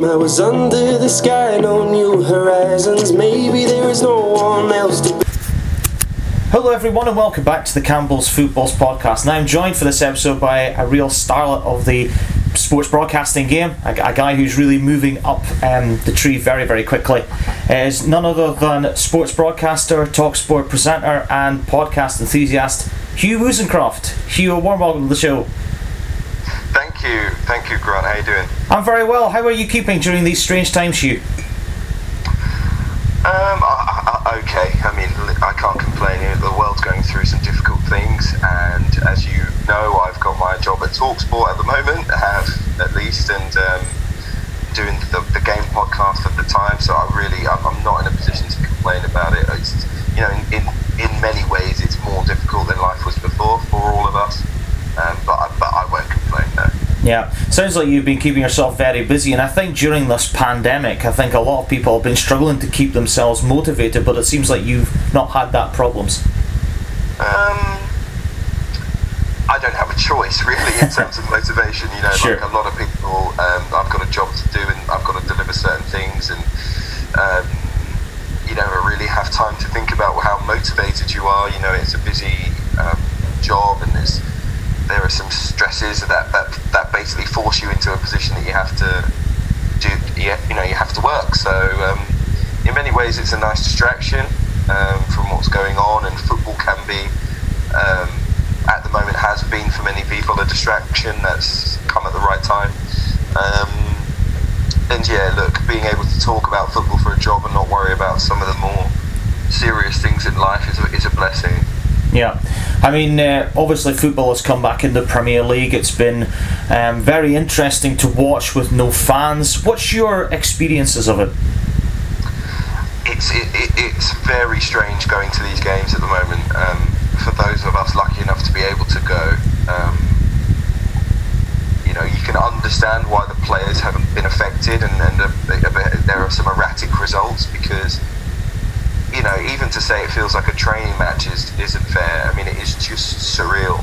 same. I was under the sky, no new horizons. Maybe there is no one else to. Hello, everyone, and welcome back to the Campbell's Footballs podcast. And I'm joined for this episode by a real starlet of the sports broadcasting game, a, a guy who's really moving up um, the tree very, very quickly. Is none other than sports broadcaster, talk sport presenter, and podcast enthusiast Hugh Woozencroft. Hugh, a warm welcome to the show. Thank you, thank you, Grant. How you doing? I'm very well. How are you keeping during these strange times, Hugh? Um, I, I, okay. I mean, I can't complain. The world's going through some difficult things, and as you know, I've got my job at Talksport at the moment. Have at least, and um, doing the, the, game podcast at the time. So I really, I'm, I'm, not in a position to complain about it. It's, you know, in, in, in many ways, it's more difficult than life was before for all of us. Um, but, I, but I won't complain. No. Yeah, sounds like you've been keeping yourself very busy, and I think during this pandemic, I think a lot of people have been struggling to keep themselves motivated, but it seems like you've not had that problems. Um, I don't have a choice really in terms of motivation. You know, sure. like a lot of people, um, I've got a job to do and I've got to deliver certain things, and um, you never really have time to think about how motivated you are. You know, it's a busy um, job, and there's there are some stresses that, that that basically force you into a position that you have to do. You know, you have to work. So um, in many ways, it's a nice distraction um, from what's going on, and football can be. Um, at the moment, has been for many people a distraction that's come at the right time. Um, and yeah, look, being able to talk about football for a job and not worry about some of the more serious things in life is a, is a blessing. Yeah, I mean, uh, obviously football has come back in the Premier League. It's been um, very interesting to watch with no fans. What's your experiences of it? It's it, it, it's very strange going to these games at the moment. Um, for those of us lucky enough to be able to go, um, you know, you can understand why the players haven't been affected, and, and there are some erratic results because you know, even to say it feels like a training match is, isn't fair. I mean, it is just surreal.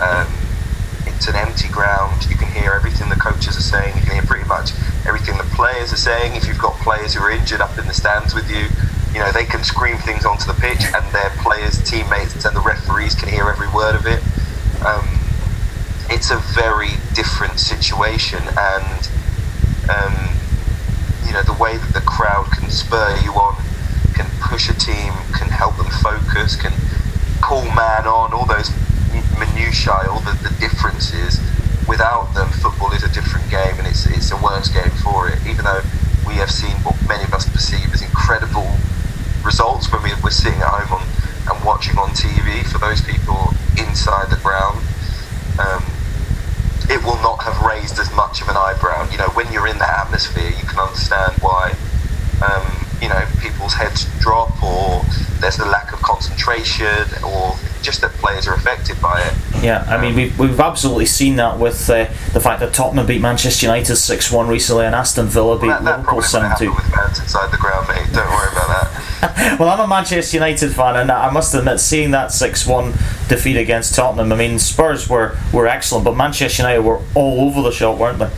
Um, it's an empty ground. You can hear everything the coaches are saying. You can hear pretty much everything the players are saying. If you've got players who are injured up in the stands with you, you know, they can scream things onto the pitch and their players, teammates, and the referees can hear every word of it. Um, it's a very different situation, and um, you know, the way that the crowd can spur you on can push a team, can help them focus, can call man on, all those minutiae, all the, the differences. Without them, football is a different game, and it's it's a worse game for it. Even though we have seen what many of us perceive as incredible results when we, we're sitting at home on, and watching on TV. For those people inside the ground, um, it will not have raised as much of an eyebrow. You know, when you're in that atmosphere, you can understand why. Um, you know people's heads drop or there's the lack of concentration or just that players are affected by it. Yeah, I mean we've, we've absolutely seen that with uh, the fact that Tottenham beat Manchester United six one recently and Aston Villa beat well, that, Liverpool seven two. With fans inside the ground, mate. Don't worry about that. well, I'm a Manchester United fan, and I must admit, seeing that six one defeat against Tottenham, I mean Spurs were were excellent, but Manchester United were all over the shop, weren't they?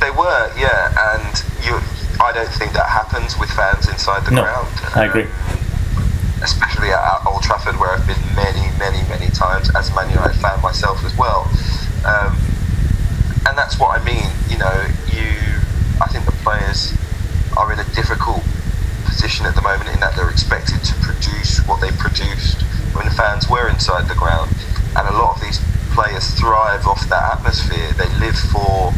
They were, yeah, and I don't think that happens with fans inside the no, ground. I agree. especially at Old Trafford, where I've been many, many, many times as a Man United fan myself as well. Um, and that's what I mean. You know, you. I think the players are in a difficult position at the moment in that they're expected to produce what they produced when the fans were inside the ground, and a lot of these players thrive off that atmosphere. They live for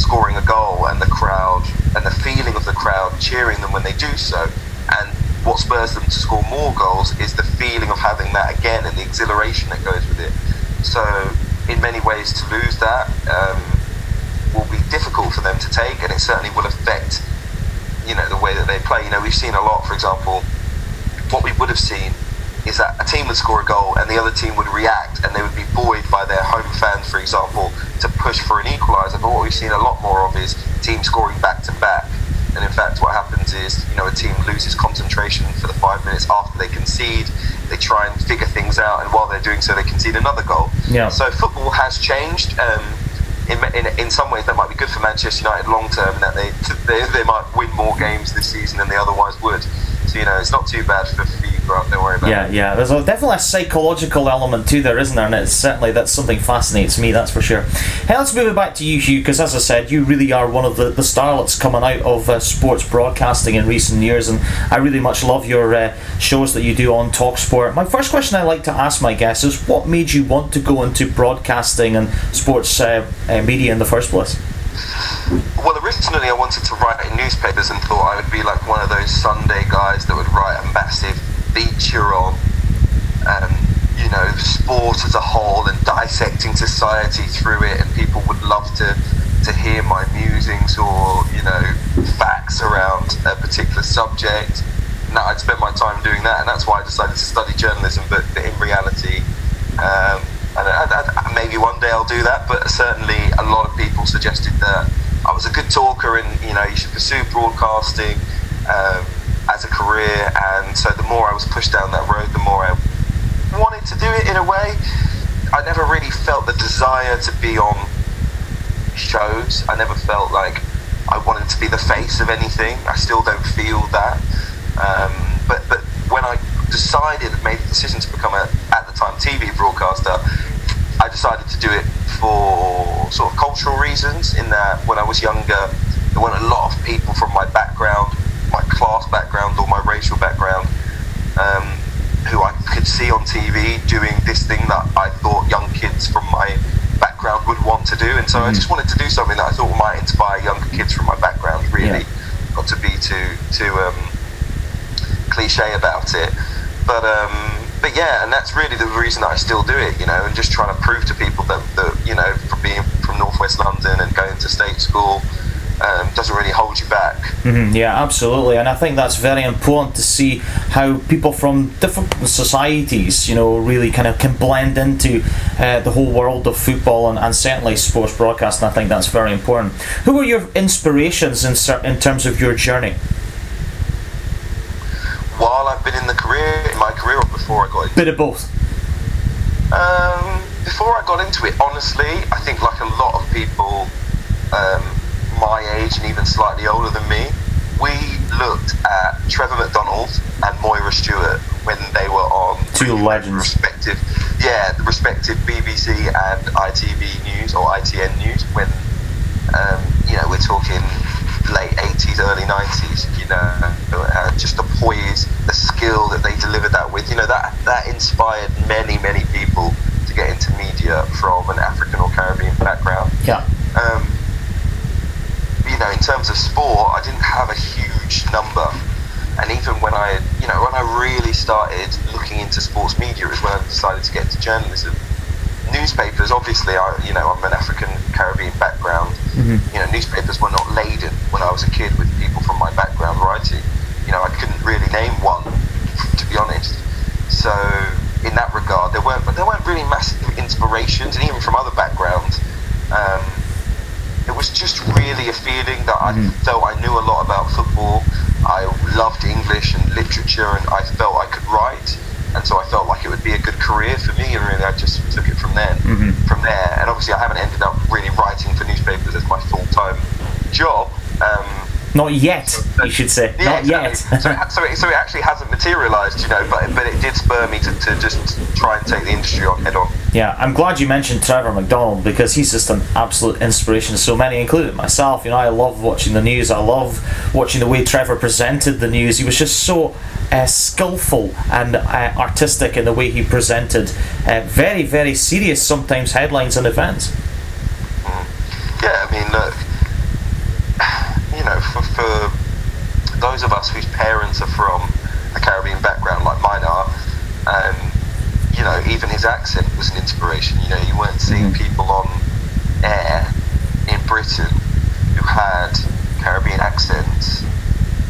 scoring a goal and the crowd and the feeling of the crowd cheering them when they do so. And what spurs them to score more goals is the feeling of having that again and the exhilaration that goes with it. So, in many ways, to lose that um, will be difficult for them to take, and it certainly will affect, you know, the way that they play. You know, we've seen a lot, for example, what we would have seen is that a team would score a goal and the other team would react and they would be buoyed by their home fans, for example, to push for an equaliser. But what we've seen a lot more of is teams scoring back to back. And in fact, what happens is, you know, a team loses concentration for the five minutes after they concede. They try and figure things out, and while they're doing so, they concede another goal. Yeah. So football has changed. Um, in, in, in some ways that might be good for Manchester United long term, and that they, they they might win more games this season than they otherwise would. So you know, it's not too bad for, for you. Don't worry about Yeah, it. yeah. There's a, definitely a psychological element to there, isn't there? And it's certainly that's something fascinates me. That's for sure. Hey, let's move it back to you, Hugh, because as I said, you really are one of the, the starlets coming out of uh, sports broadcasting in recent years, and I really much love your uh, shows that you do on Talksport. My first question I like to ask my guests is, what made you want to go into broadcasting and sports uh, uh, media in the first place? Well, originally I wanted to write in newspapers and thought I would be like one of those Sunday guys that would write a massive feature on, um, you know, sport as a whole and dissecting society through it, and people would love to to hear my musings or you know facts around a particular subject. And I'd spend my time doing that, and that's why I decided to study journalism. But in reality. Um, and maybe one day I'll do that, but certainly a lot of people suggested that I was a good talker and you know you should pursue broadcasting um, as a career. And so the more I was pushed down that road, the more I wanted to do it in a way. I never really felt the desire to be on shows. I never felt like I wanted to be the face of anything. I still don't feel that. Um, but but when I decided, made the decision to become a, at the time, TV broadcaster, I decided to do it for sort of cultural reasons. In that, when I was younger, there weren't a lot of people from my background, class background, or my racial background, um, who I could see on TV doing this thing that I thought young kids from my background would want to do. And so I just wanted to do something that I thought might inspire younger kids from my background. Really, Yeah. not to be too too um, cliche about it, but um, but yeah, and that's really the reason that I still do it, you know, and just trying to prove to people that, that you know, from being from northwest London and going to state school um, doesn't really hold you back. Mhm, yeah, absolutely, and I think that's very important to see how people from different societies, you know, really kind of can blend into uh, the whole world of football and, and certainly sports broadcasting. I think that's very important. Who were your inspirations in in terms of your journey? While I've been in the career, in my career, or before I got into Bit of both. Um, before I got into it, honestly, I think like a lot of people um, my age and even slightly older than me, we looked at Trevor McDonald and Moira Stewart when they were on Two the legends. respective, yeah, the respective BBC and ITV news or ITN news. When um, you know we're talking late 80s, early 90s. You know, uh, just the poise, the skill that they delivered that with. You know that that inspired many many people to get into media from an African or Caribbean background. Yeah. Um, know, in terms of sport, I didn't have a huge number. And even when I, you know, when I really started looking into sports media, is when I decided to get into journalism. Newspapers, obviously, I, you know, I'm an African Caribbean background. You know, newspapers were not laden when I was a kid with people from my background writing. You know, I couldn't really name one, to be honest. So, in that regard, there weren't, but there weren't really massive inspirations, and even from other backgrounds. Um, was just really a feeling that I felt I knew a lot about football. I loved English and literature, and I felt I could write, and so I felt like it would be a good career for me. And really, I just took it from then. From there, and obviously, I haven't ended up really writing for newspapers as my full time job. Um, Not yet, you should say. Not yet. so, it, so, it, so it actually hasn't materialised, you know, but but it did spur me to, to just try and take the industry on head on. Yeah, I'm glad you mentioned Trevor McDonald because he's just an absolute inspiration to so many, including myself. You know, I love watching the news. I love watching the way Trevor presented the news. He was just so uh, skillful and uh, artistic in the way he presented uh, very, very serious, sometimes headlines and events. Yeah, I mean, know, for, for those of us whose parents are from a Caribbean background like mine are, um, you know, even his accent was an inspiration. You know, you weren't seeing people on air in Britain who had Caribbean accents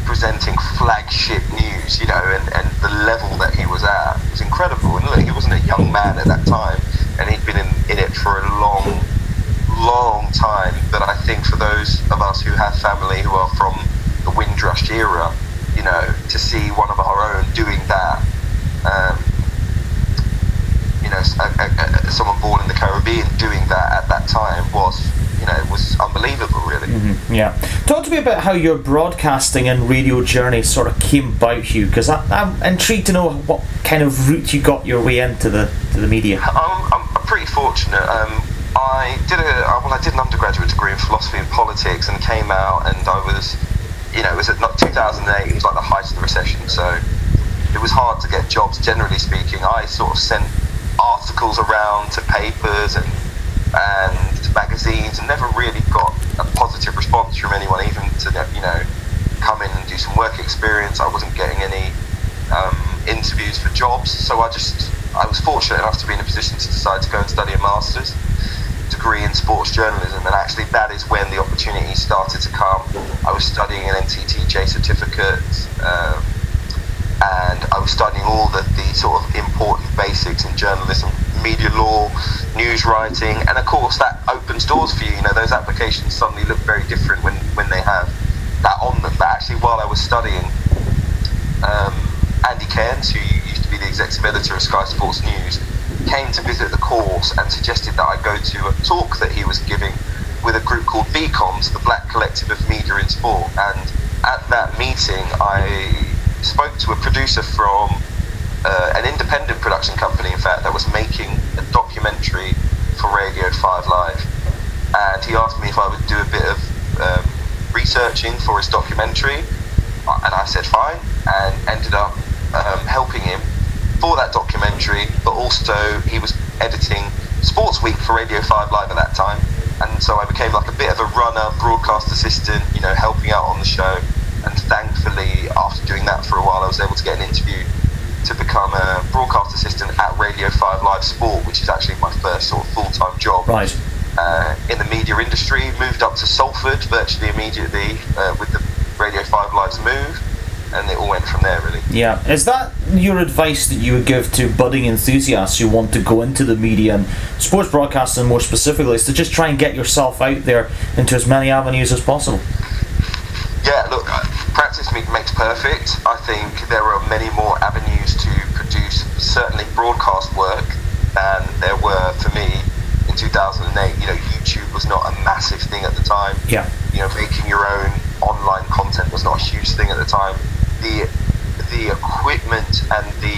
presenting flagship news, you know, and, and the level that he was at was incredible. And look, he wasn't a young man at that time, and he'd been in, in it for a long, long time. But I think for those of us who have family who are from the Windrush era, you know, to see one of our own doing that, um, you know, a- a- a- someone born in the Caribbean doing that at that time was you know, it was unbelievable, really. Mm-hmm. Yeah. Talk to me about how your broadcasting and radio journey sort of came about, Hugh, because I'm intrigued to know what kind of route you got your way into the to the media. I'm, I'm pretty fortunate. Um, I did a well, I did an undergraduate degree in philosophy and politics, and came out, and I was, you know, it was at 2008. It was like the height of the recession, so it was hard to get jobs. Generally speaking, I sort of sent articles around to papers and and magazines and never really got a positive response from anyone, even to you know come in and do some work experience. I wasn't getting any um, interviews for jobs, so I just I was fortunate enough to be in a position to decide to go and study a master's degree in sports journalism, and actually that is when the opportunity started to come. I was studying an NCTJ certificate. Um, and I was studying all the, the sort of important basics in journalism, media law, news writing, and of course that opens doors for you. You know, those applications suddenly look very different when, when they have that on them. But actually, while I was studying, um, Andy Cairns, who used to be the executive editor of Sky Sports News, came to visit the course and suggested that I go to a talk that he was giving with a group called BCOMS, the Black Collective of Media in Sport. And at that meeting, I spoke to a producer from uh, an independent production company, in fact, that was making a documentary for Radio 5 Live. And he asked me if I would do a bit of um, researching for his documentary. And I said fine, and ended up um, helping him for that documentary. But also, he was editing Sports Week for Radio 5 Live at that time. And so I became like a bit of a runner, broadcast assistant, you know, helping out on the show. And thankfully, after doing that for a while, I was able to get an interview to become a broadcast assistant at Radio 5 Live Sport, which is actually my first sort of full time job. Right. Uh, in the media industry, moved up to Salford virtually immediately uh, with the Radio 5 Live's move, and it all went from there, really. Yeah. Is that your advice that you would give to budding enthusiasts who want to go into the media and sports broadcasting more specifically, is to just try and get yourself out there into as many avenues as possible? Yeah, look, uh, practice makes perfect. I think there are many more avenues to produce certainly broadcast work than there were for me in 2008. You know, YouTube was not a massive thing at the time. Yeah. You know, making your own online content was not a huge thing at the time. The the equipment and the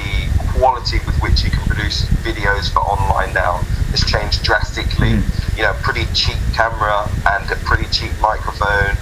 quality with which you can produce videos for online now has changed drastically. Mm. You know, pretty cheap camera and a pretty cheap microphone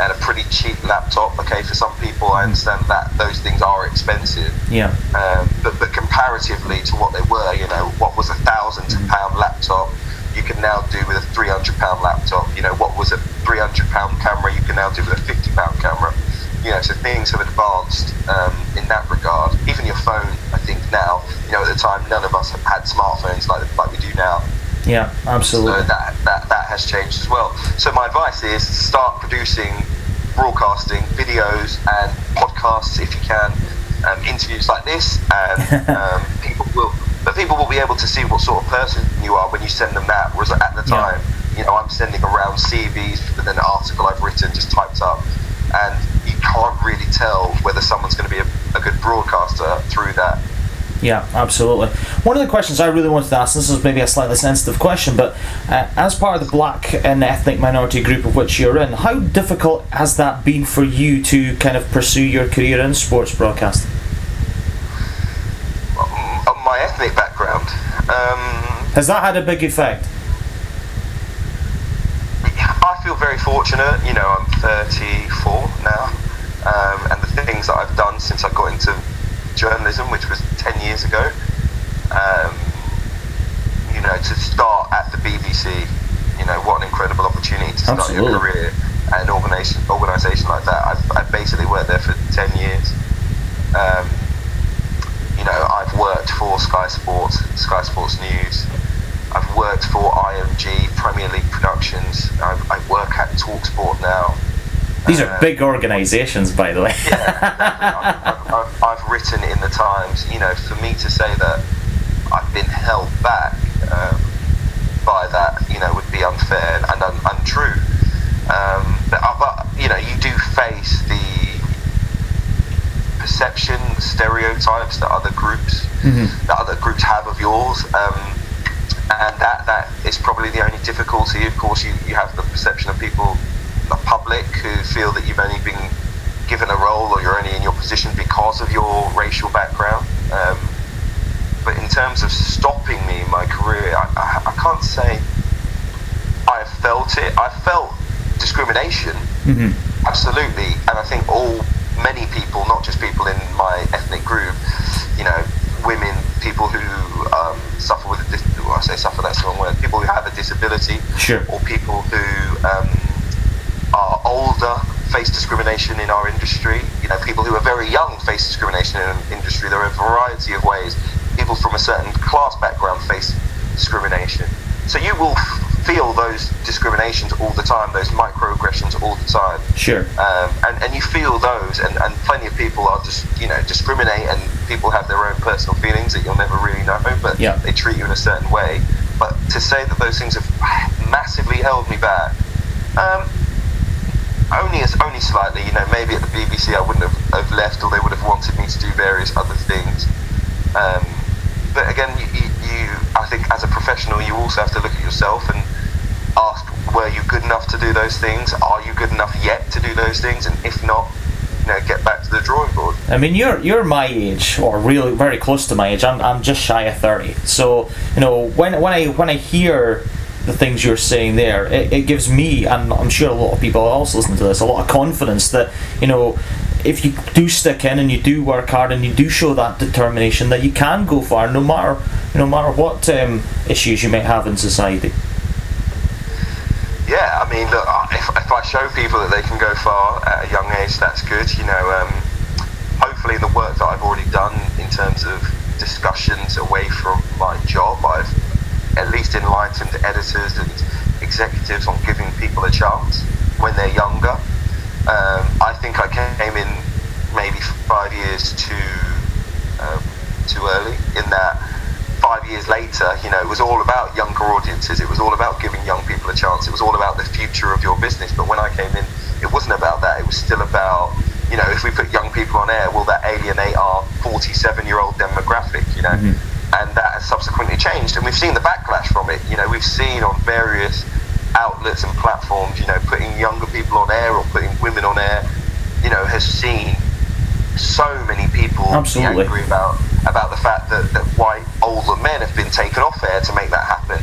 and a pretty cheap laptop. Okay, for some people, I understand that those things are expensive. Yeah. Um, but but comparatively to what they were, you know, what was a thousand pound laptop, you can now do with a three hundred pound laptop. You know, what was a three hundred pound camera, you can now do with a fifty pound camera. You know, so things have advanced um, in that regard. Even your phone, I think now, you know, at the time, none of us have had smartphones like like we do now. Yeah, absolutely. So that, that, that has changed as well. So my advice is start producing broadcasting videos and podcasts if you can, um, interviews like this, and um, people will. But people will be able to see what sort of person you are when you send them that. Whereas at the time, yeah. you know, I'm sending around CVs with an article I've written just typed up, and can't really tell whether someone's going to be a, a good broadcaster through that. Yeah, absolutely. One of the questions I really wanted to ask, this is maybe a slightly sensitive question, but uh, as part of the black and ethnic minority group of which you're in, how difficult has that been for you to kind of pursue your career in sports broadcasting? Um, my ethnic background. Um, has that had a big effect? I feel very fortunate. You know, I'm 34 now, um, and the things that I've done since I got into journalism, which was 10 years ago. Um, you know, to start at the BBC, you know, what an incredible opportunity to start Absolutely. your career at an organisation, organisation like that. I've, I've basically worked there for 10 years. Um, you know, I've worked for Sky Sports, Sky Sports News. I've worked for IMG, Premier League Productions. I, I work at Talksport now. These are big organisations, by the way. yeah, I've, I've, I've, written in the Times. You know, for me to say that I've been held back um, by that, you know, would be unfair and un- untrue. Um, but, uh, but, you know, you do face the perception, the stereotypes that other groups, mm-hmm. that other groups have of yours. Um, and that that is probably the only difficulty. Of course, you, you have the perception of people, the public, who feel that you've only been given a role or you're only in your position because of your racial background. Um, but in terms of stopping me in my career, I, I, I can't say I felt it. I felt discrimination, Mm-hmm. absolutely, and I think all many people, not just people in my ethnic group, you know, women, people who um, suffer with a dis- well, I say suffer, that's the wrong word. People who have a disability, Sure. or people who um, are older face discrimination in our industry. You know, people who are very young face discrimination in an industry. There are a variety of ways. People from a certain class background face discrimination. So you will f- feel those discriminations all the time, those microaggressions all the time Sure. um, and, and you feel those, and, and plenty of people are just you know discriminate, and people have their own personal feelings that you'll never really know, but Yeah. they treat you in a certain way. But to say that those things have massively held me back, um, only as only slightly. You know, maybe at the BBC I wouldn't have, have left, or they would have wanted me to do various other things. Um, but again, you, you, I think as a professional, you also have to look at yourself and ask, were you good enough to do those things? Are you good enough yet to do those things? And if not, you know, get back to the drawing board. I mean, you're you're my age, or really very close to my age. I'm, I'm just shy of thirty. So you know, when when I when I hear the things you're saying there, it, it gives me, and I'm sure a lot of people also listen to this, a lot of confidence that you know, if you do stick in and you do work hard and you do show that determination, that you can go far, no matter no matter what um, issues you may have in society. Yeah, I mean, look, if, if I show people that they can go far at a young age, that's good. You know, um, hopefully the work that I've already done in terms of discussions away from my job, I've at least enlightened editors and executives on giving people a chance when they're younger. Um, I think I came in maybe five years too um, too early in that five years later, you know, it was all about younger audiences. It was all about giving young people a chance. It was all about the future of your business. But when I came in, it wasn't about that. It was still about, you know, if we put young people on air, will that alienate our 47 year old demographic, you know? That has subsequently changed. And we've seen the backlash from it. You know, we've seen on various outlets and platforms, you know, putting younger people on air or putting women on air, you know, has seen so many people Absolutely. be angry about about the fact that, that white older men have been taken off air to make that happen.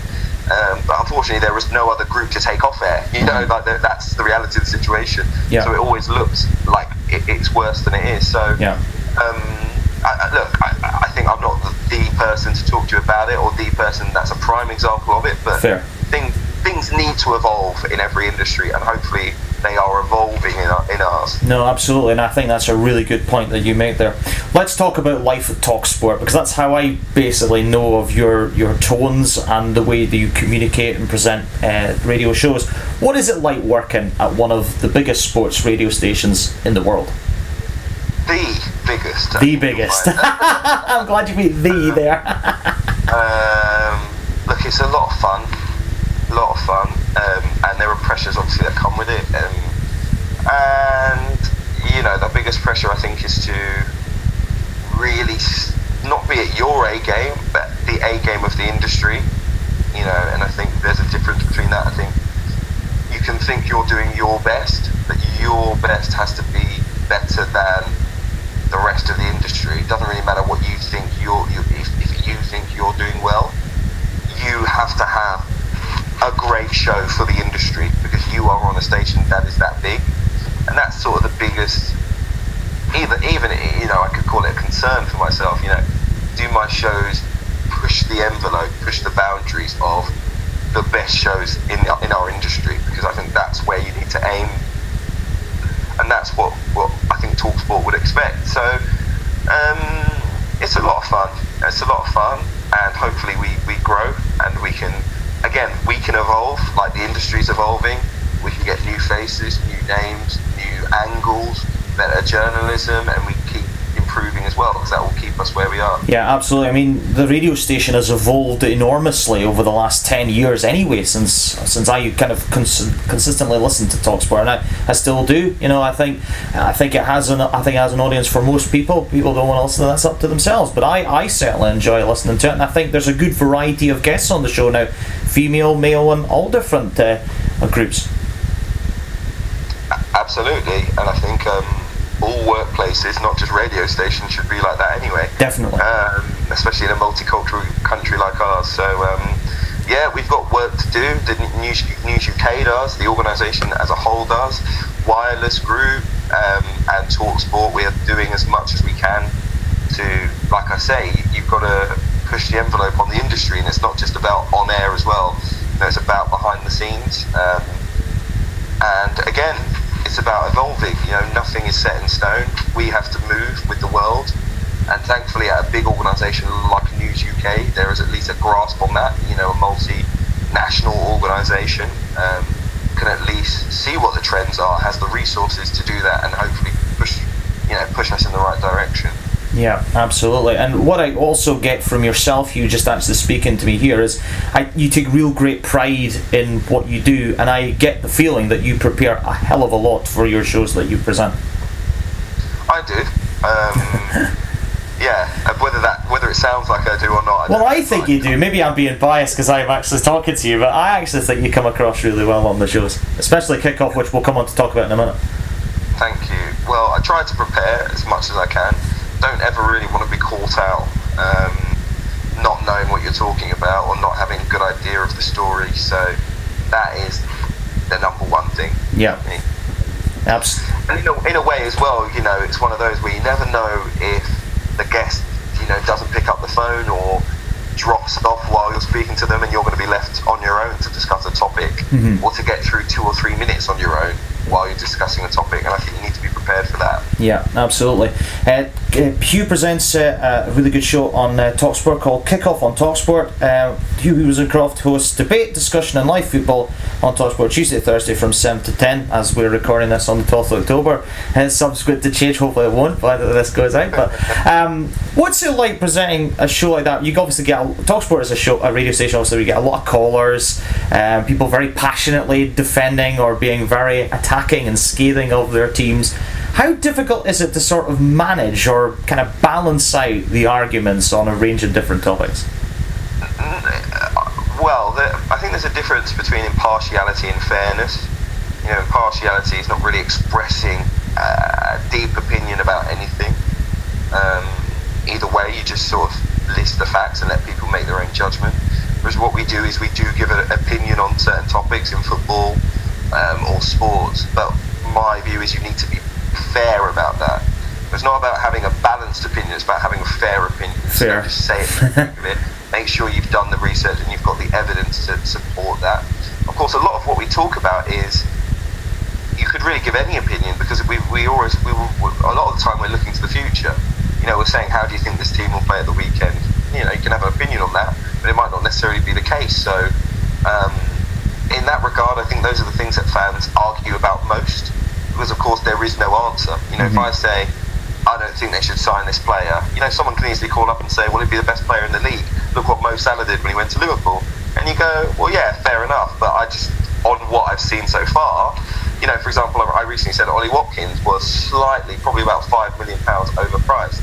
Um, but unfortunately, there was no other group to take off air. You know, like that- that's the reality of the situation. Yeah. So it always looks like it, it's worse than it is. So Yeah. um, I, I, look, I, I think I'm not the, the person to talk to about it, or the person that's a prime example of it. But Fair. things things need to evolve in every industry, and hopefully they are evolving in, our, in ours. No, absolutely, and I think that's a really good point that you make there. Let's talk about life at Talk Sport because that's how I basically know of your your tones and the way that you communicate and present uh, radio shows. What is it like working at one of the biggest sports radio stations in the world? The biggest. The biggest. I'm glad you made the there. Um, look, it's a lot of fun, a lot of fun, um, and there are pressures obviously that come with it. Um, and you know, the biggest pressure I think is to really s- not be at your A game, but the A game of the industry. You know, and I think there's a difference between that. I think you can think you're doing your best, but your best has to be better than the rest of the industry. It doesn't really matter what you think you're, you, if, if you think you're doing well, you have to have a great show for the industry because you are on a station that is that big, and that's sort of the biggest. Even even you know I could call it a concern for myself. You know, do my shows push the envelope, push the boundaries of the best shows in in our industry because I think that's where you need to aim and that's what, what I think Talksport would expect. So um, it's a lot of fun. It's a lot of fun, and hopefully we, we grow and we can again we can evolve like the industry's evolving. We can get new faces, new names, new angles, better journalism, and we keep improving as well because that will keep keep us where we are. Yeah, absolutely. I mean, the radio station has evolved enormously over the last ten years, anyway. Since since I kind of cons- consistently listened to Talksport, and I, I still do. You know, I think I think it has an I think it has an audience for most people. People don't want to listen. to That's up to themselves. But I I certainly enjoy listening to it, and I think there's a good variety of guests on the show now, female, male, and all different uh, groups. Absolutely, and I think um, all workplaces, not just radio stations, should be like that anyway. Definitely. Um, especially in a multicultural country like ours. So, um, yeah, we've got work to do. The News, News UK does, the organisation as a whole does, Wireless Group um, and Talksport. We are doing as much as we can to, like I say, you've got to push the envelope on the industry, and it's not just about on air as well. You know, it's about behind the scenes. Um, and again, it's about evolving. You know, nothing is set in stone. We have to move with the world. And thankfully, at a big organisation like News UK, there is at least a grasp on that. You know, a multinational organisation um, can at least see what the trends are, has the resources to do that, and hopefully push, you know, push us in the right direction. Yeah, absolutely. And what I also get from yourself, you just actually speaking to me here, is I, you take real great pride in what you do, and I get the feeling that you prepare a hell of a lot for your shows that you present. I do. Um, yeah, whether that whether it sounds like I do or not. I well, I think you do. Maybe I'm being biased because I'm actually talking to you, but I actually think you come across really well on the shows, especially kickoff, which we'll come on to talk about in a minute. Thank you. Well, I try to prepare as much as I can don't ever really want to be caught out um, not knowing what you're talking about or not having a good idea of the story. So that is the number one thing. Yeah. Absolutely. And in a, in a way as well, you know, it's one of those where you never know if the guest, you know, doesn't pick up the phone or drops it off while you're speaking to them and you're going to be left on your own to discuss a topic mm-hmm. or to get through two or three minutes on your own while you're discussing a topic, and I think you need to be prepared for that. Yeah, absolutely. Uh, Hugh presents uh, a really good show on uh, Talksport called Kickoff on Talksport. Uh, Hugh Woozencroft hosts debate, discussion, and live football on Talksport Tuesday, Thursday from 7 to 10 as we're recording this on the 12th of October. Uh, subsequent to change, hopefully it won't by this goes out. But um, what's it like presenting a show like that? You obviously get a, Talksport is a show, a radio station, obviously, we get a lot of callers, um, people very passionately defending or being very attacking and scathing of their teams. How difficult is it to sort of manage or kind of balance out the arguments on a range of different topics? Well, I think there's a difference between impartiality and fairness. You know, impartiality is not really expressing a deep opinion about anything. Um, either way, you just sort of list the facts and let people make their own judgment. Whereas what we do is we do give an opinion on certain topics in football um, or sports, but my view is you need to be fair about that. It's not about having a balanced opinion, it's about having a fair opinion. Fair. So just say it, Make sure you've done the research and you've got the evidence to support that. Of course, a lot of what we talk about is you could really give any opinion because we, we always, we will, a lot of the time we're looking to the future. You know, we're saying, how do you think this team will play at the weekend? You know, you can have an opinion on that, but it might not necessarily be the case. So, um, in that regard, I think those are the things that fans argue about most because of course there is no answer. You know, mm-hmm. if I say I don't think they should sign this player, you know, someone can easily call up and say, well, he'd be the best player in the league. Look what Mo Salah did when he went to Liverpool, and you go, well, yeah, fair enough. But I just on what I've seen so far, you know, for example, I recently said Ollie Watkins was slightly, probably about five million pounds overpriced.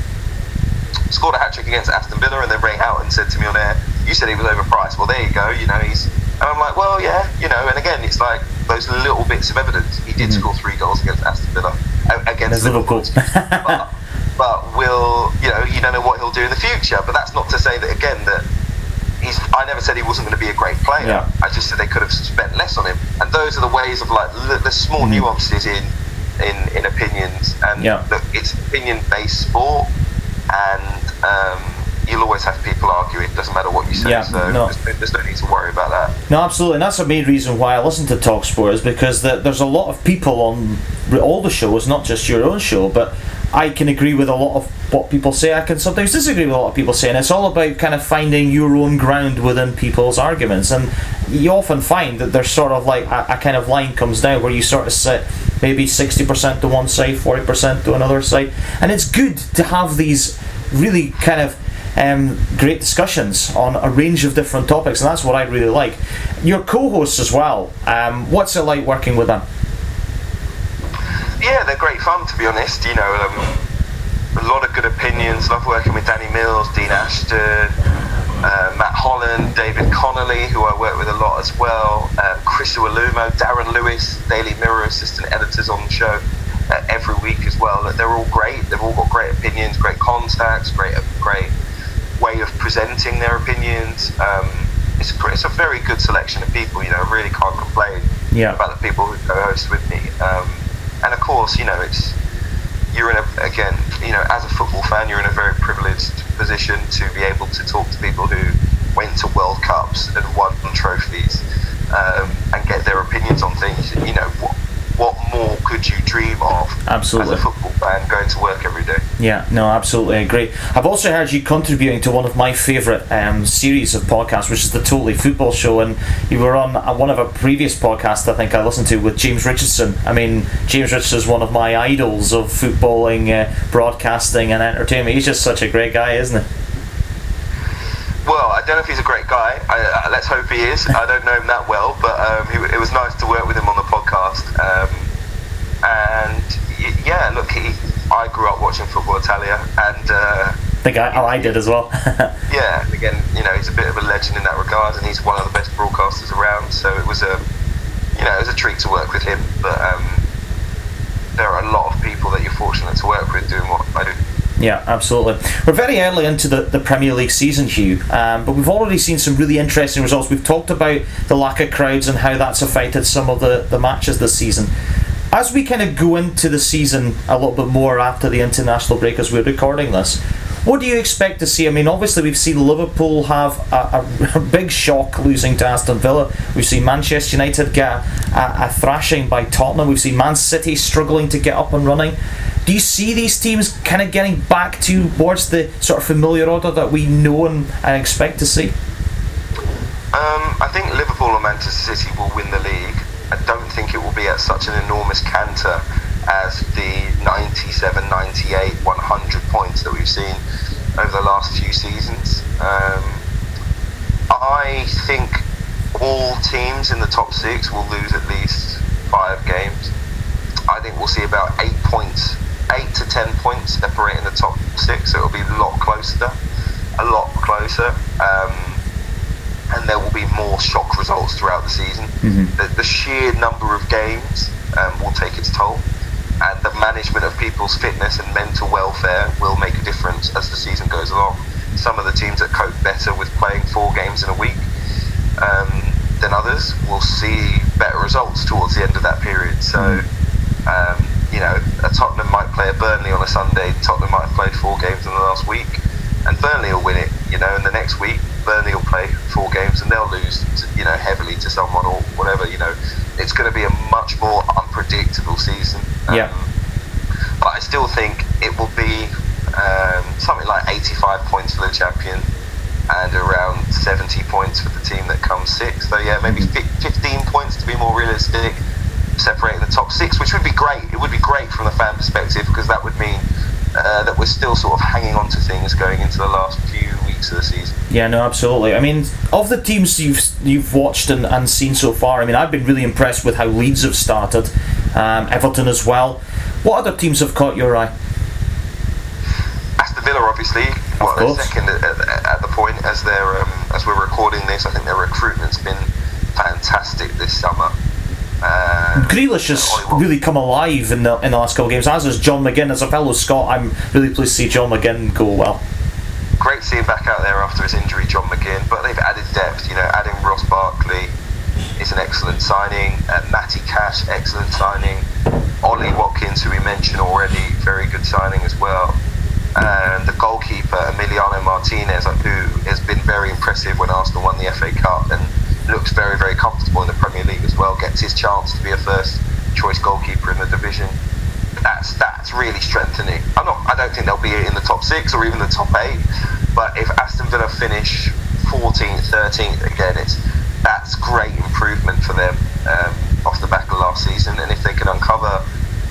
Scored a hat trick against Aston Villa, and then Ray Houghton said to me on air, "You said he was overpriced. Well, there you go. You know, he's." And I'm like, "Well, yeah, you know." And again, it's like those little bits of evidence. He did mm. score three goals against Aston Villa, against Liverpool. but, but will you know you don't know what he'll do in the future. But that's not to say that again that he's. I never said he wasn't going to be a great player. Yeah. I just said they could have spent less on him. And those are the ways of like the, the small mm. nuances in in in opinions. And yeah. look, it's opinion based sport, and. Um, you'll always have people arguing. It doesn't matter what you say. Yeah, so no. There's, there's, no need to worry about that. No, absolutely. And that's the main reason why I listen to Talksport is because the, there's a lot of people on all the shows, not just your own show, but I can agree with a lot of what people say. I can sometimes disagree with a lot of people saying. it's all about kind of finding your own ground within people's arguments. And you often find that there's sort of like a, a kind of line comes down where you sort of sit maybe 60% to one side, 40% to another side. And it's good to have these really kind of um, great discussions on a range of different topics, and that's what I really like. Your co-hosts as well. Um, what's it like working with them? Yeah, they're great fun to be honest. You know, um, a lot of good opinions. Love working with Danny Mills, Dean Ashton, uh, Matt Holland, David Connolly, who I work with a lot as well. Uh, Chris Iwelumo, Darren Lewis, Daily Mirror assistant editors on the show uh, every week as well. They're all great. They've all got great opinions, great contacts, great great way of presenting their opinions. Um, it's, a, it's a very good selection of people. You know, I really can't complain yeah. about the people who co-host with me. Um, and of course, you know, it's you're in a again, you know, as a football fan, you're in a very privileged position to be able to talk to people who went to World Cups and won trophies um, and get their opinions on things. You know, what, what more could you dream of absolutely. as a football fan going to work every day? Yeah, no, absolutely agree. I've also heard you contributing to one of my favourite um, series of podcasts, which is the Totally Football Show, and you were on one of our previous podcasts I think I listened to with James Richardson. I mean, James Richardson is one of my idols of footballing, uh, broadcasting, and entertainment. He's just such a great guy, isn't he? Don't know if he's a great guy. I, uh, let's hope he is. I don't know him that well, but um, he, it was nice to work with him on the podcast. Um, and yeah, look, he, I grew up watching Football Italia, and uh, I think I, oh, I did as well. yeah, again, you know, he's a bit of a legend in that regard, and he's one of the best broadcasters around. So it was a, you know, it was a treat to work with him. But um, there are a lot of people that you're fortunate to work with doing what I do. Yeah, absolutely. We're very early into the, the Premier League season, Hugh, um, but we've already seen some really interesting results. We've talked about the lack of crowds and how that's affected some of the, the matches this season. As we kind of go into the season a little bit more after the international break as we're recording this, what do you expect to see? I mean, obviously, we've seen Liverpool have a, a, a big shock losing to Aston Villa. We've seen Manchester United get a, a, thrashing by Tottenham. We've seen Man City struggling to get up and running. Do you see these teams kind of getting back towards the sort of familiar order that we know and, and expect to see? Um, I think Liverpool or Manchester City will win the league. I don't think it will be at such an enormous canter as the 97, 98, 100 points that we've seen over the last few seasons. Um, I think all teams in the top six will lose at least five games. I think we'll see about eight points eight to ten points separating the top six, so it'll be a lot closer, a lot closer. Um, and there will be more shock results throughout the season. Mm-hmm. The, the, sheer number of games um, will take its toll, management of people's fitness and mental welfare will make a difference as the season goes along. Some of the teams that cope better with playing four games in a week um, than others will see better results towards the end of that period. So. Mm-hmm. Um, you know, a Tottenham might play a Burnley on a Sunday. Tottenham might have played four games in the last week, and Burnley will win it. You know, and the next week Burnley will play four games and they'll lose, to, you know, heavily to someone or whatever. You know, it's going to be a much more unpredictable season. Um, yeah. But I still think it will be um, something like 85 points for the champion and around 70 points for the team that comes sixth. So yeah, maybe 15 points to be more realistic separating the top six, which would be great. It would be great from the fan perspective because that would mean uh, that we're still sort of hanging on to things going into the last few weeks of the season. Yeah, no, absolutely. I mean, of the teams you've you've watched and, and seen so far, I mean, I've been really impressed with how Leeds have started, um, Everton as well. What other teams have caught your eye? Aston Villa, obviously, of well, second at, at, at, the point as they're um, as we're recording this. I think their recruitment's been fantastic this summer. Uh, Grealish has really come alive in the in the last couple of games, as has John McGinn. As a fellow Scot, I'm really pleased to see John McGinn go well. Great seeing back out there after his injury, John McGinn. But they've added depth. You know, adding Ross Barkley is an excellent signing. Uh, Matty Cash, excellent signing. Ollie Watkins, who we mentioned already, very good signing as well. And the goalkeeper Emiliano Martinez, who has been very impressive when Arsenal won the FA Cup and looks very, very comfortable in the Premier League as well. Gets his chance to be a first choice goalkeeper in the division. That's that's really strengthening. I'm not. I don't think they'll be in the top six or even the top eight. But if Aston Villa finish 14th, 13th again, it's that's great improvement for them um, off the back of last season. And if they can uncover,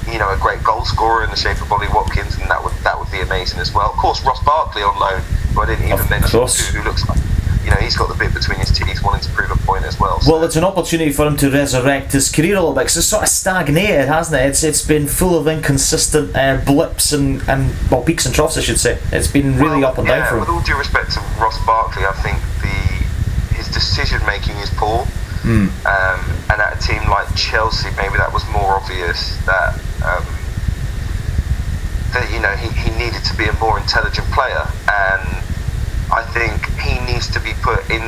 you you know, a great goal scorer in the shape of Ollie Watkins, and that would that would be amazing as well. Of course, Ross Barkley on loan, who I didn't even Of mention, who, who looks like you know he's got the bit between his teeth, wanting to prove a point as well. So, Well, it's an opportunity for him to resurrect his career a little bit because it's sort of stagnated, hasn't it? It's it's been full of inconsistent uh, blips and, and well peaks and troughs, I should say. It's been really Well, up and yeah, down for With him. all due respect to Ross Barkley, I think the his decision making is poor. Hmm. Um, and at a team like Chelsea, maybe that was more obvious that um, that you know he, he needed to be a more intelligent player, and I think he needs to be put in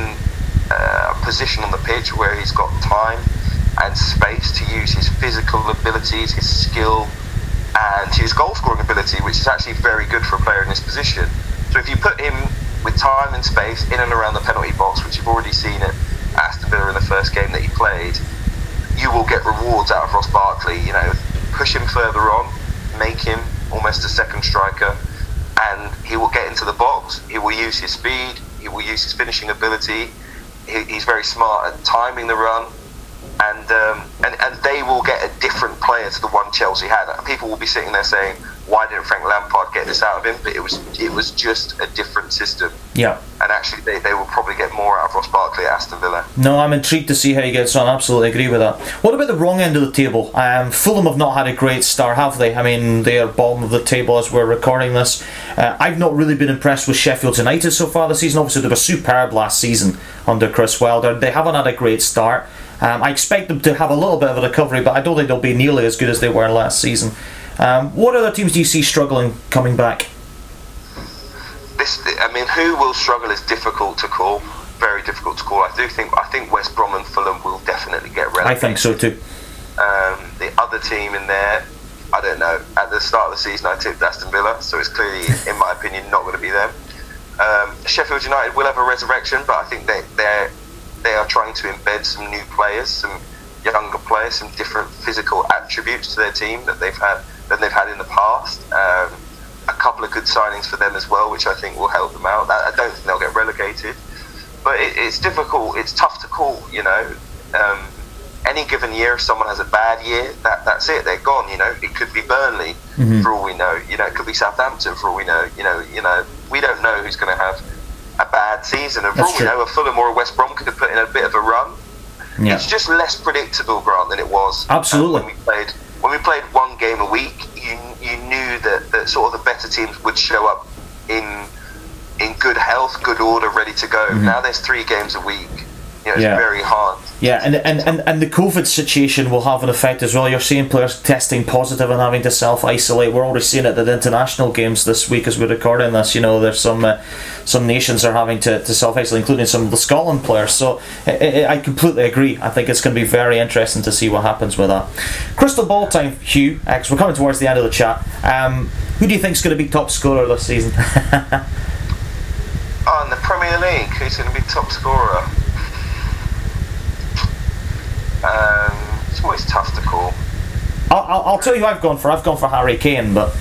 uh, a position on the pitch where he's got time and space to use his physical abilities, his skill, and his goal scoring ability, which is actually very good for a player in this position. So if you put him with time and space in and around the penalty box, which you've already seen at Aston Villa in the first game that he played, you will get rewards out of Ross Barkley. You know, push him further on, make him almost a second striker, and he will get into the box. He will use his speed. He will use his finishing ability. He, he's very smart at timing the run, and, um, and and they will get a different player to the one Chelsea had. And people will be sitting there saying, "Why didn't Frank Lampard get this out of him?" But it was it was just a different system, Yeah. And actually they, they will probably get more out of Ross Barkley at Aston Villa. No, I'm intrigued to see how he gets on. Absolutely agree with that. What about the wrong end of the table? Um, Fulham have not had a great start, have they? I mean, they are bottom of the table as we're recording this. Uh, I've not really been impressed with Sheffield United so far this season. Obviously, they were superb last season under Chris Wilder. They haven't had a great start. Um, I expect them to have a little bit of a recovery, but I don't think they'll be nearly as good as they were last season. Um, what other teams do you see struggling coming back? This I mean who will struggle is difficult to call very difficult to call. I do think I think West Brom and Fulham will definitely get relegated. I think so too. um, the other team in there I don't know. At the start of the season I tipped Aston Villa so it's clearly in my opinion not going to be them. Um, Sheffield United will have a resurrection but I think they they're they are trying to embed some new players some younger players some different physical attributes to their team that they've had than they've had in the past. Um, couple of good signings for them as well, which I think will help them out. I don't think they'll get relegated, but it, it's difficult. It's tough to call. You know, um, any given year, if someone has a bad year, that that's it. They're gone. You know, it could be Burnley for all we know. You know, it could be Southampton for all we know. You know, you know, we don't know who's going to have a bad season, and for all we know, a Fulham or a West Brom could have put in a bit of a run. Yeah. It's just less predictable, Grant, than it was. um, Absolutely. when we played when we played one game a week, you knew that, that sort of the better teams would show up in in good health, good order, ready to go. Now there's three games a week. You know, it's Mm-hmm. Yeah. very hard. Yeah, and, and, and, and the COVID situation will have an effect as well. You're seeing players testing positive and having to self isolate. We're already seeing it at the international games this week as we're recording this. You know, there's some uh, some nations are having to, to self isolate, including some of the Scotland players. So I, I I completely agree. I think it's going to be very interesting to see what happens with that. Crystal ball time, Hugh, because we're coming towards the end of the chat. Um, who do you think is going to be top scorer this season? Oh, in the Premier League, who's going to be top scorer? Um, it's always tough to call. I'll, I'll, I'll tell you who I've gone for. I've gone for Harry Kane, but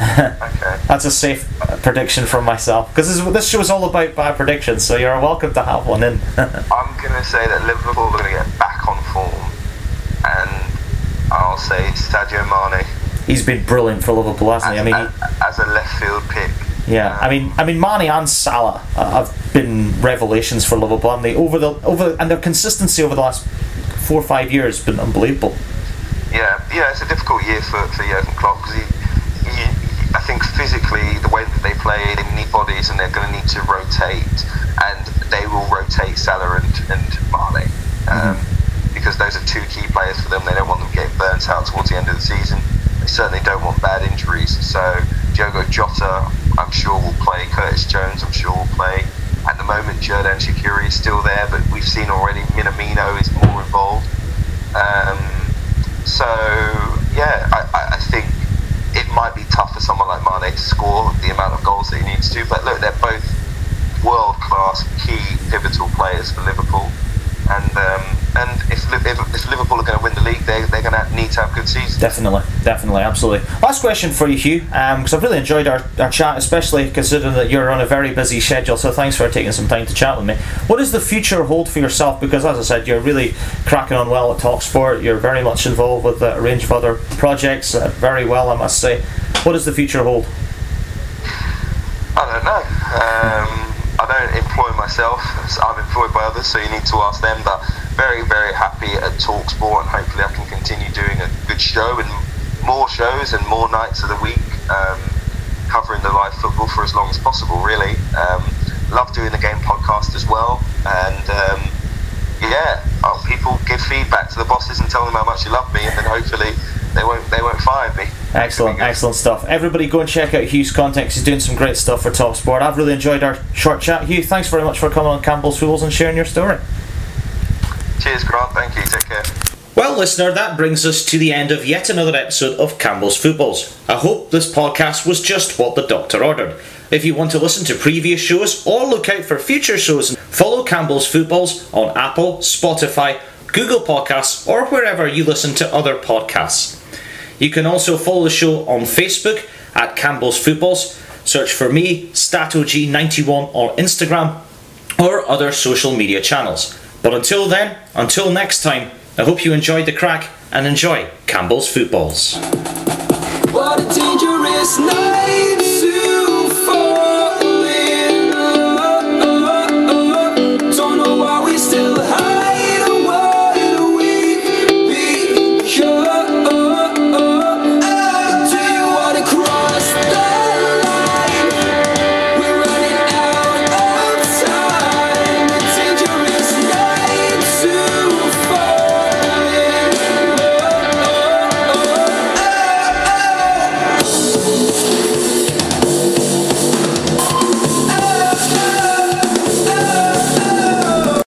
Okay. That's a safe prediction from myself because this, this show is all about bad predictions, so you're welcome to have one in. I'm going to say that Liverpool are going to get back on form, and I'll say Sadio Mane He's been brilliant for Liverpool, hasn't he? I mean, as, as a left field pick. yeah. I mean, I mean, Mane and Salah uh, have been revelations for Liverpool, and they over the over and their consistency over the last four or five years has been unbelievable. Yeah, yeah, it's a difficult year for, for Jurgen Klopp because he, he, I think physically the way that they play, they need bodies and they're going to need to rotate, and they will rotate Salah and, and Mane um, because those are two key players for them. They don't want them getting burnt out towards the end of the season. They certainly don't want bad injuries. So Diogo Jota, I'm sure will play. Curtis Jones, I'm sure will play. At the moment, Xherdan Shaqiri is still there, but we've seen already Minamino is more involved. Um, so yeah, I, I, I think it might be tough for someone like Mane to score the amount of goals that he needs to. But look, they're both world class, key, pivotal players for Liverpool. And um, and if if, if Liverpool are going to win the league, they, they're going to need to have good seasons. Definitely, definitely, absolutely. Last question for you, Hugh, because um, I've really enjoyed our, our chat, especially considering that you're on a very busy schedule. So thanks for taking some time to chat with me. What does the future hold for yourself? Because as I said, you're really cracking on well at Talksport. You're very much involved with a range of other projects, uh, very well, I must say. What does the future hold? I don't know. Um, I don't myself. I'm employed by others, so you need to ask them. But very, very happy at Talksport, and hopefully I can continue doing a good show and more shows and more nights of the week, um, covering the live football for as long as possible. Really, um, love doing the game podcast as well, and um, yeah, uh, people give feedback to the bosses and tell them how much you love me, and then hopefully they won't they won't fire me. Excellent, excellent stuff. Everybody go and check out Hugh's content. He's doing some great stuff for Talksport. I've really enjoyed our short chat. Hugh, thanks very much for coming on Campbell's Fools and sharing your story. Cheers, Grant. Thank you. Take care. Well, listener, that brings us to the end of yet another episode of Campbell's Footballs. I hope this podcast was just what the doctor ordered. If you want to listen to previous shows or look out for future shows, follow Campbell's Footballs on Apple, Spotify, Google Podcasts, or wherever you listen to other podcasts. You can also follow the show on Facebook at Campbell's Footballs. Search for me, StatoG91 on Instagram or other social media channels. But until then, until next time, I hope you enjoyed the crack and enjoy Campbell's Footballs. What a dangerous night!